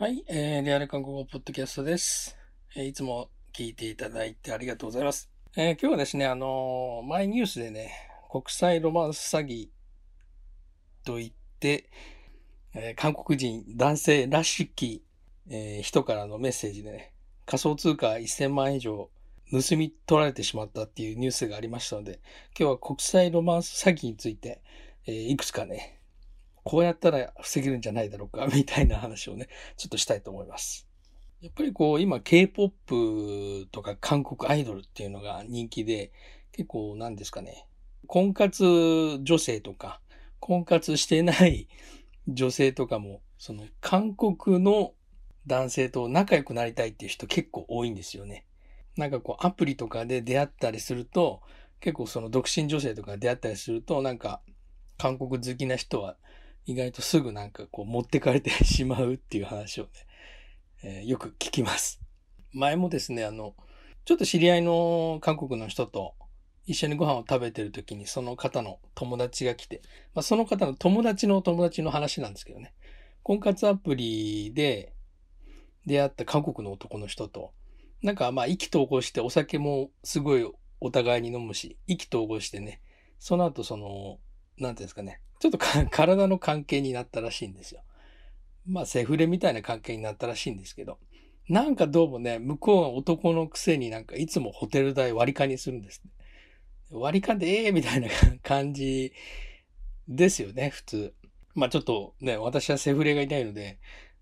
はい、えー、リアル韓国語ポッドキャストです。えーいつも聞いていただいてありがとうございます。えー今日はですね、あのー前ニュースでね、国際ロマンス詐欺と言って、えー韓国人男性らしき、えー人からのメッセージでね、仮想通貨1000万円以上盗み取られてしまったっていうニュースがありましたので、今日は国際ロマンス詐欺について、えーいくつかね、こうやったら防げるんじゃないだろうか、みたいな話をね、ちょっとしたいと思います。やっぱりこう、今 K-POP とか韓国アイドルっていうのが人気で、結構なんですかね、婚活女性とか、婚活してない女性とかも、その韓国の男性と仲良くなりたいっていう人結構多いんですよね。なんかこうアプリとかで出会ったりすると、結構その独身女性とか出会ったりすると、なんか韓国好きな人は意外とすぐなんかこう持ってかれてしまうっていう話をね、えーよく聞きます。前もですね、あの、ちょっと知り合いの韓国の人と一緒にご飯を食べてる時にその方の友達が来て、まあ、その方の友達の友達の話なんですけどね、婚活アプリで出会った韓国の男の人と、なんかまあ意気投合してお酒もすごいお互いに飲むし、意気投合してね、その後その、なんていうんですかね、ちょっと体の関係になったらしいんですよ。まあ、セフレみたいな関係になったらしいんですけど、なんかどうもね、向こうが男のくせになんかいつもホテル代割り勘にするんですね。割り勘でええみたいな感じですよね、普通。まあちょっとね、私はセフレがいないので、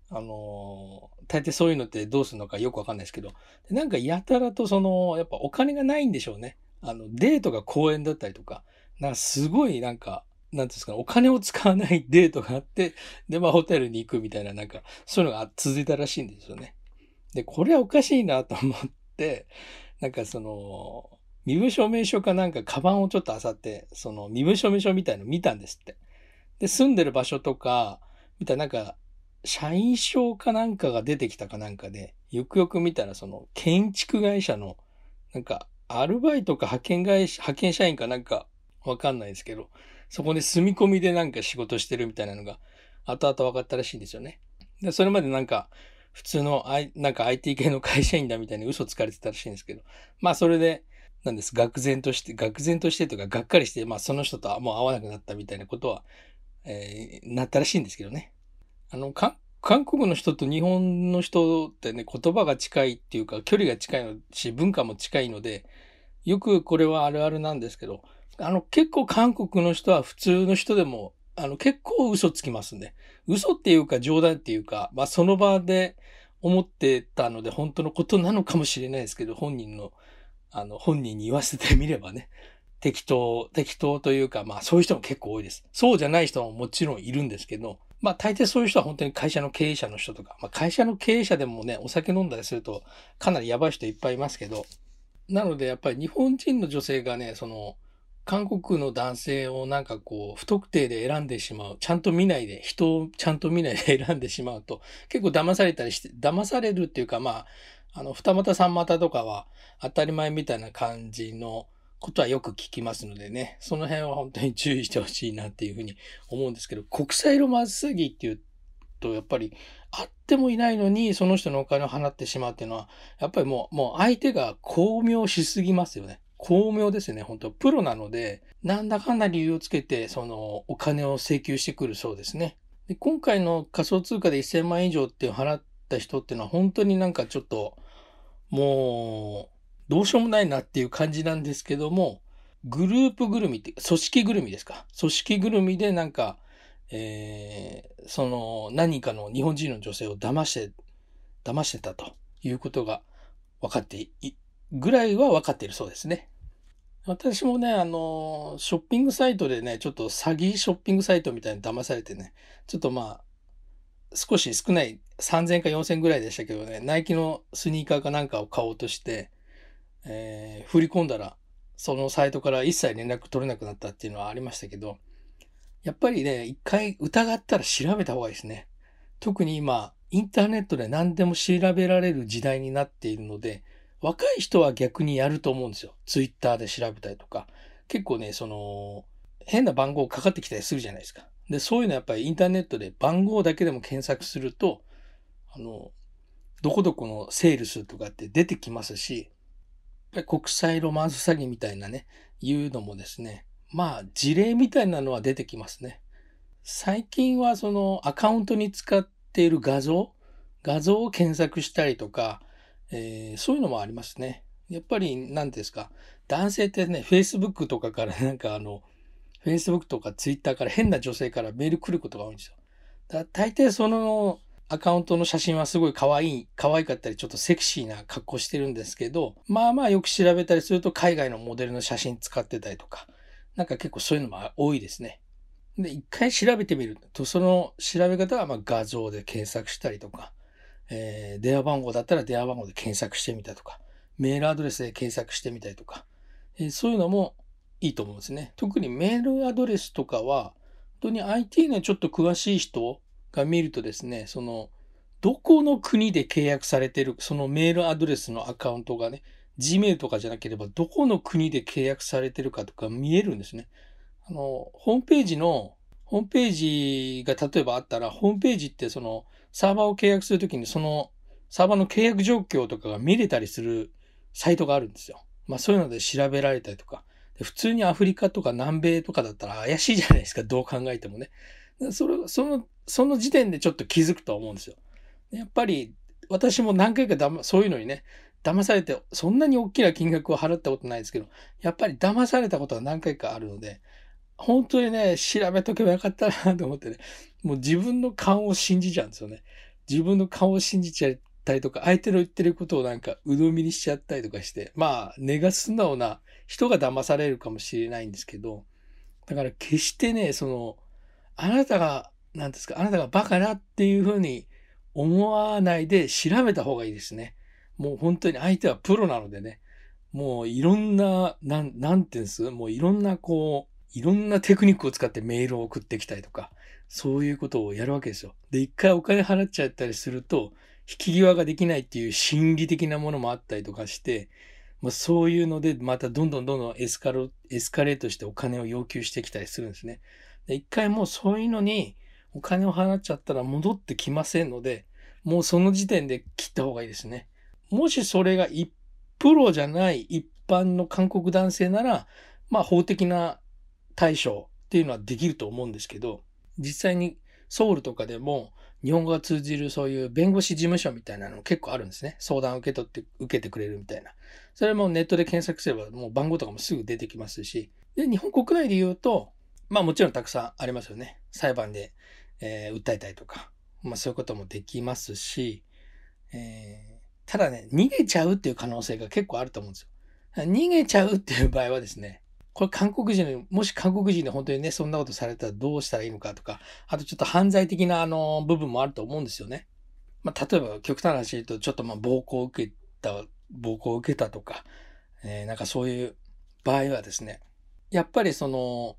あのー大抵そういうのってどうするのかよくわかんないですけど、なんかやたらとその、やっぱお金がないんでしょうね。あの、デートが公園だったりとか、なんかすごいなんか、なんですか、お金を使わないデートがあって、で、まあホテルに行くみたいな、なんか、そういうのが続いたらしいんですよね。で、これはおかしいなと思って、なんかその、身分証明書かなんか、カバンをちょっと漁って、その身分証明書みたいの見たんですって。で、住んでる場所とか、みたいな、なんか、社員証かなんかが出てきたかなんかで、よくよく見たら、その、建築会社の、なんか、アルバイトか派遣会社、派遣社員かなんか、わかんないですけど、そこで住み込みでなんか仕事してるみたいなのが、後々分かったらしいんですよね。で、それまでなんか、普通の、I、なんか IT 系の会社員だみたいに嘘つかれてたらしいんですけど、まあそれで、なんです、愕然として、愕然としてとか、がっかりして、まあその人とはもう会わなくなったみたいなことは、えーなったらしいんですけどね。あの、か韓国の人と日本の人ってね、言葉が近いっていうか、距離が近いし、文化も近いので、よくこれはあるあるなんですけど、あの、結構韓国の人は普通の人でも、あの、結構嘘つきますね。嘘っていうか冗談っていうか、まあその場で思ってたので本当のことなのかもしれないですけど、本人の、あの、本人に言わせてみればね、適当、適当というか、まあそういう人も結構多いです。そうじゃない人ももちろんいるんですけど、まあ大抵そういう人は本当に会社の経営者の人とか、まあ会社の経営者でもね、お酒飲んだりするとかなりやばい人いっぱいいますけど、なのでやっぱり日本人の女性がね、その、韓国の男性をなんかこう、不特定で選んでしまう。ちゃんと見ないで、人をちゃんと見ないで選んでしまうと、結構騙されたりして、騙されるっていうか、まあ、あの、二股三股とかは当たり前みたいな感じのことはよく聞きますのでね、その辺は本当に注意してほしいなっていうふうに思うんですけど、国際ロマンス詐欺っていうと、やっぱり、あってもいないのに、その人のお金を払ってしまうっていうのは、やっぱりもう、もう相手が巧妙しすぎますよね。巧妙ですね。本当プロなので、なんだかんだ理由をつけて、その、お金を請求してくるそうですね。で今回の仮想通貨で1000万円以上って払った人っていうのは、本当になんかちょっと、もう、どうしようもないなっていう感じなんですけども、グループぐるみって、組織ぐるみですか。組織ぐるみでなんか、えーその何人かの日本人の女性を騙して、騙してたということが分かってい、ぐらいは分かっているそうですね。私もね、あの、ショッピングサイトでね、ちょっと詐欺ショッピングサイトみたいに騙されてね、ちょっとまあ、少し少ない3000か4000ぐらいでしたけどね、ナイキのスニーカーかなんかを買おうとして、えー振り込んだら、そのサイトから一切連絡取れなくなったっていうのはありましたけど、やっぱりね、一回疑ったら調べた方がいいですね。特に今、インターネットで何でも調べられる時代になっているので、若い人は逆にやると思うんですよ。ツイッターで調べたりとか。結構ね、その、変な番号かかってきたりするじゃないですか。で、そういうのはやっぱりインターネットで番号だけでも検索すると、あの、どこどこのセールスとかって出てきますし、国際ロマンス詐欺みたいなね、いうのもですね、まあ事例みたいなのは出てきますね。最近はそのアカウントに使っている画像、画像を検索したりとか、えー、そういうのもありますね。やっぱり何ですか、男性ってね、Facebook とかから なんかあの、Facebook とか Twitter から変な女性からメール来ることが多いんですよ。だ大抵そのアカウントの写真はすごい可愛い、可愛かったりちょっとセクシーな格好してるんですけど、まあまあよく調べたりすると海外のモデルの写真使ってたりとか、なんか結構そういうのも多いですね。で、一回調べてみると、その調べ方はま画像で検索したりとか、えー、電話番号だったら電話番号で検索してみたとか、メールアドレスで検索してみたりとか、えー、そういうのもいいと思うんですね。特にメールアドレスとかは、本当に IT ね、ちょっと詳しい人が見るとですね、その、どこの国で契約されてる、そのメールアドレスのアカウントがね、Gmail とかじゃなければ、どこの国で契約されてるかとか見えるんですね。あの、ホームページの、ホームページが例えばあったら、ホームページってその、サーバーを契約するときに、その、サーバーの契約状況とかが見れたりするサイトがあるんですよ。まあそういうので調べられたりとか。普通にアフリカとか南米とかだったら怪しいじゃないですか、どう考えてもね。それ、その、その時点でちょっと気づくと思うんですよ。やっぱり、私も何回かだま、そういうのにね、騙されて、そんなに大きな金額を払ったことないですけど、やっぱり騙されたことは何回かあるので、本当にね、調べとけばよかったなと思ってね、もう自分の顔を信じちゃうんですよね。自分の顔を信じちゃったりとか、相手の言ってることをなんか鵜呑みにしちゃったりとかして、まあ、根が素直な人が騙されるかもしれないんですけど、だから決してね、その、あなたが、何ですか、あなたがバカだっていうふうに思わないで調べた方がいいですね。もう本当に相手はプロなのでね、もういろんな、なん、なんていうんです？もういろんなこう、いろんなテクニックを使ってメールを送ってきたりとか、そういうことをやるわけですよ。で、一回お金払っちゃったりすると、引き際ができないっていう心理的なものもあったりとかして、まあ、そういうので、またどんどんどんどんエスカロ、エスカレートしてお金を要求してきたりするんですね。で、一回もうそういうのにお金を払っちゃったら戻ってきませんので、もうその時点で切った方がいいですね。もしそれが一プロじゃない一般の韓国男性なら、まあ法的な対処っていうのはできると思うんですけど、実際にソウルとかでも日本語が通じるそういう弁護士事務所みたいなの結構あるんですね。相談を受け取って、受けてくれるみたいな。それもネットで検索すればもう番号とかもすぐ出てきますし、で、日本国内で言うと、まあもちろんたくさんありますよね。裁判で、えー、訴えたりとか、まあそういうこともできますし、えーただね、逃げちゃうっていう可能性が結構あると思うんですよ。逃げちゃうっていう場合はですね、これ韓国人のもし韓国人で本当にね、そんなことされたらどうしたらいいのかとか、あとちょっと犯罪的なあの部分もあると思うんですよね。まあ、例えば極端な話言うと、ちょっとまあ暴行を受けた、暴行を受けたとか、えー、なんかそういう場合はですね、やっぱりその、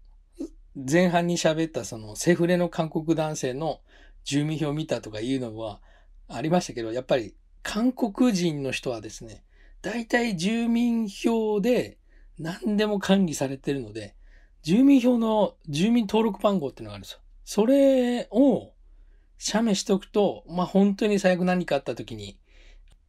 前半に喋ったそのセフレの韓国男性の住民票を見たとかいうのはありましたけど、やっぱり韓国人の人はですね、大体住民票で何でも管理されてるので、住民票の住民登録番号っていうのがあるんですよ。それを写メしておくと、まあ本当に最悪何かあった時に、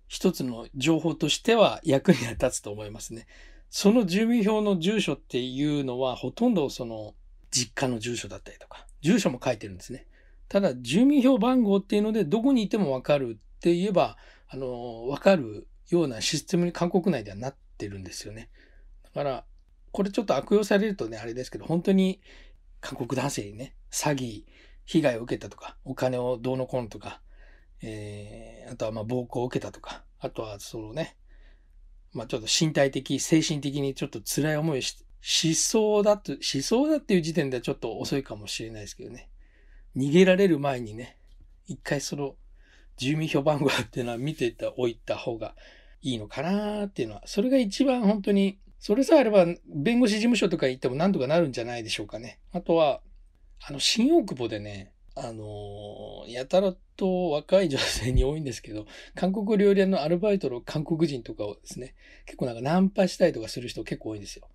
一つの情報としては役には立つと思いますね。その住民票の住所っていうのはほとんどその実家の住所だったりとか、住所も書いてるんですね。ただ住民票番号っていうのでどこにいてもわかるって言えば、あの、わかるようなシステムに韓国内ではなってるんですよね。だから、これちょっと悪用されるとね、あれですけど、本当に韓国男性にね、詐欺、被害を受けたとか、お金をどうのこうのとか、えー、あとはまあ暴行を受けたとか、あとはそのね、まあちょっと身体的、精神的にちょっと辛い思いをししそうだと、しそうだっていう時点ではちょっと遅いかもしれないですけどね。逃げられる前にね、一回その住民票番号っていうのは見ておいた方がいいのかなっていうのは、それが一番本当に、それさえあれば弁護士事務所とか行っても何とかなるんじゃないでしょうかね。あとは、あの、新大久保でね、あのやたらと若い女性に多いんですけど、韓国料理屋のアルバイトの韓国人とかをですね、結構なんかナンパしたりとかする人結構多いんですよ。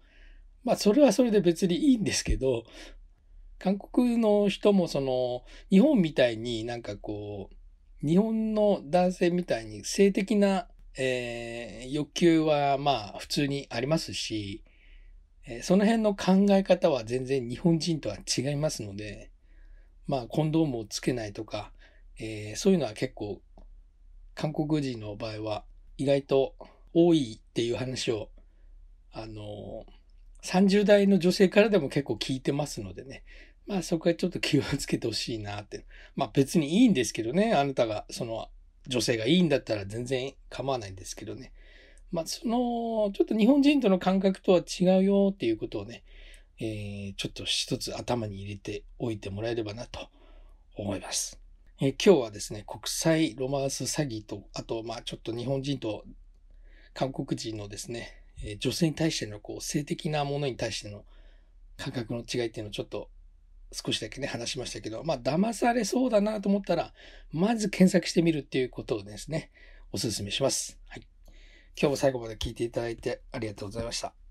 まあ、それはそれで別にいいんですけど、韓国の人もその、日本みたいになんかこう、日本の男性みたいに性的な、えー、欲求はまあ普通にありますし、えー、その辺の考え方は全然日本人とは違いますので、まあコンドームをつけないとか、えー、そういうのは結構韓国人の場合は意外と多いっていう話を、あの30代の女性からでも結構聞いてますのでね。まあそこはちょっと気をつけてほしいなって。まあ別にいいんですけどね。あなたが、その女性がいいんだったら全然構わないんですけどね。まあその、ちょっと日本人との感覚とは違うよっていうことをね、えー、ちょっと一つ頭に入れておいてもらえればなと思います。えー、今日はですね、国際ロマンス詐欺と、あと、まあちょっと日本人と韓国人のですね、え女性に対してのこう性的なものに対しての感覚の違いっていうのをちょっと少しだけね、話しましたけど、まあ、騙されそうだなと思ったら、まず検索してみるっていうことをですね、お勧めします。はい。今日も最後まで聞いていただいてありがとうございました。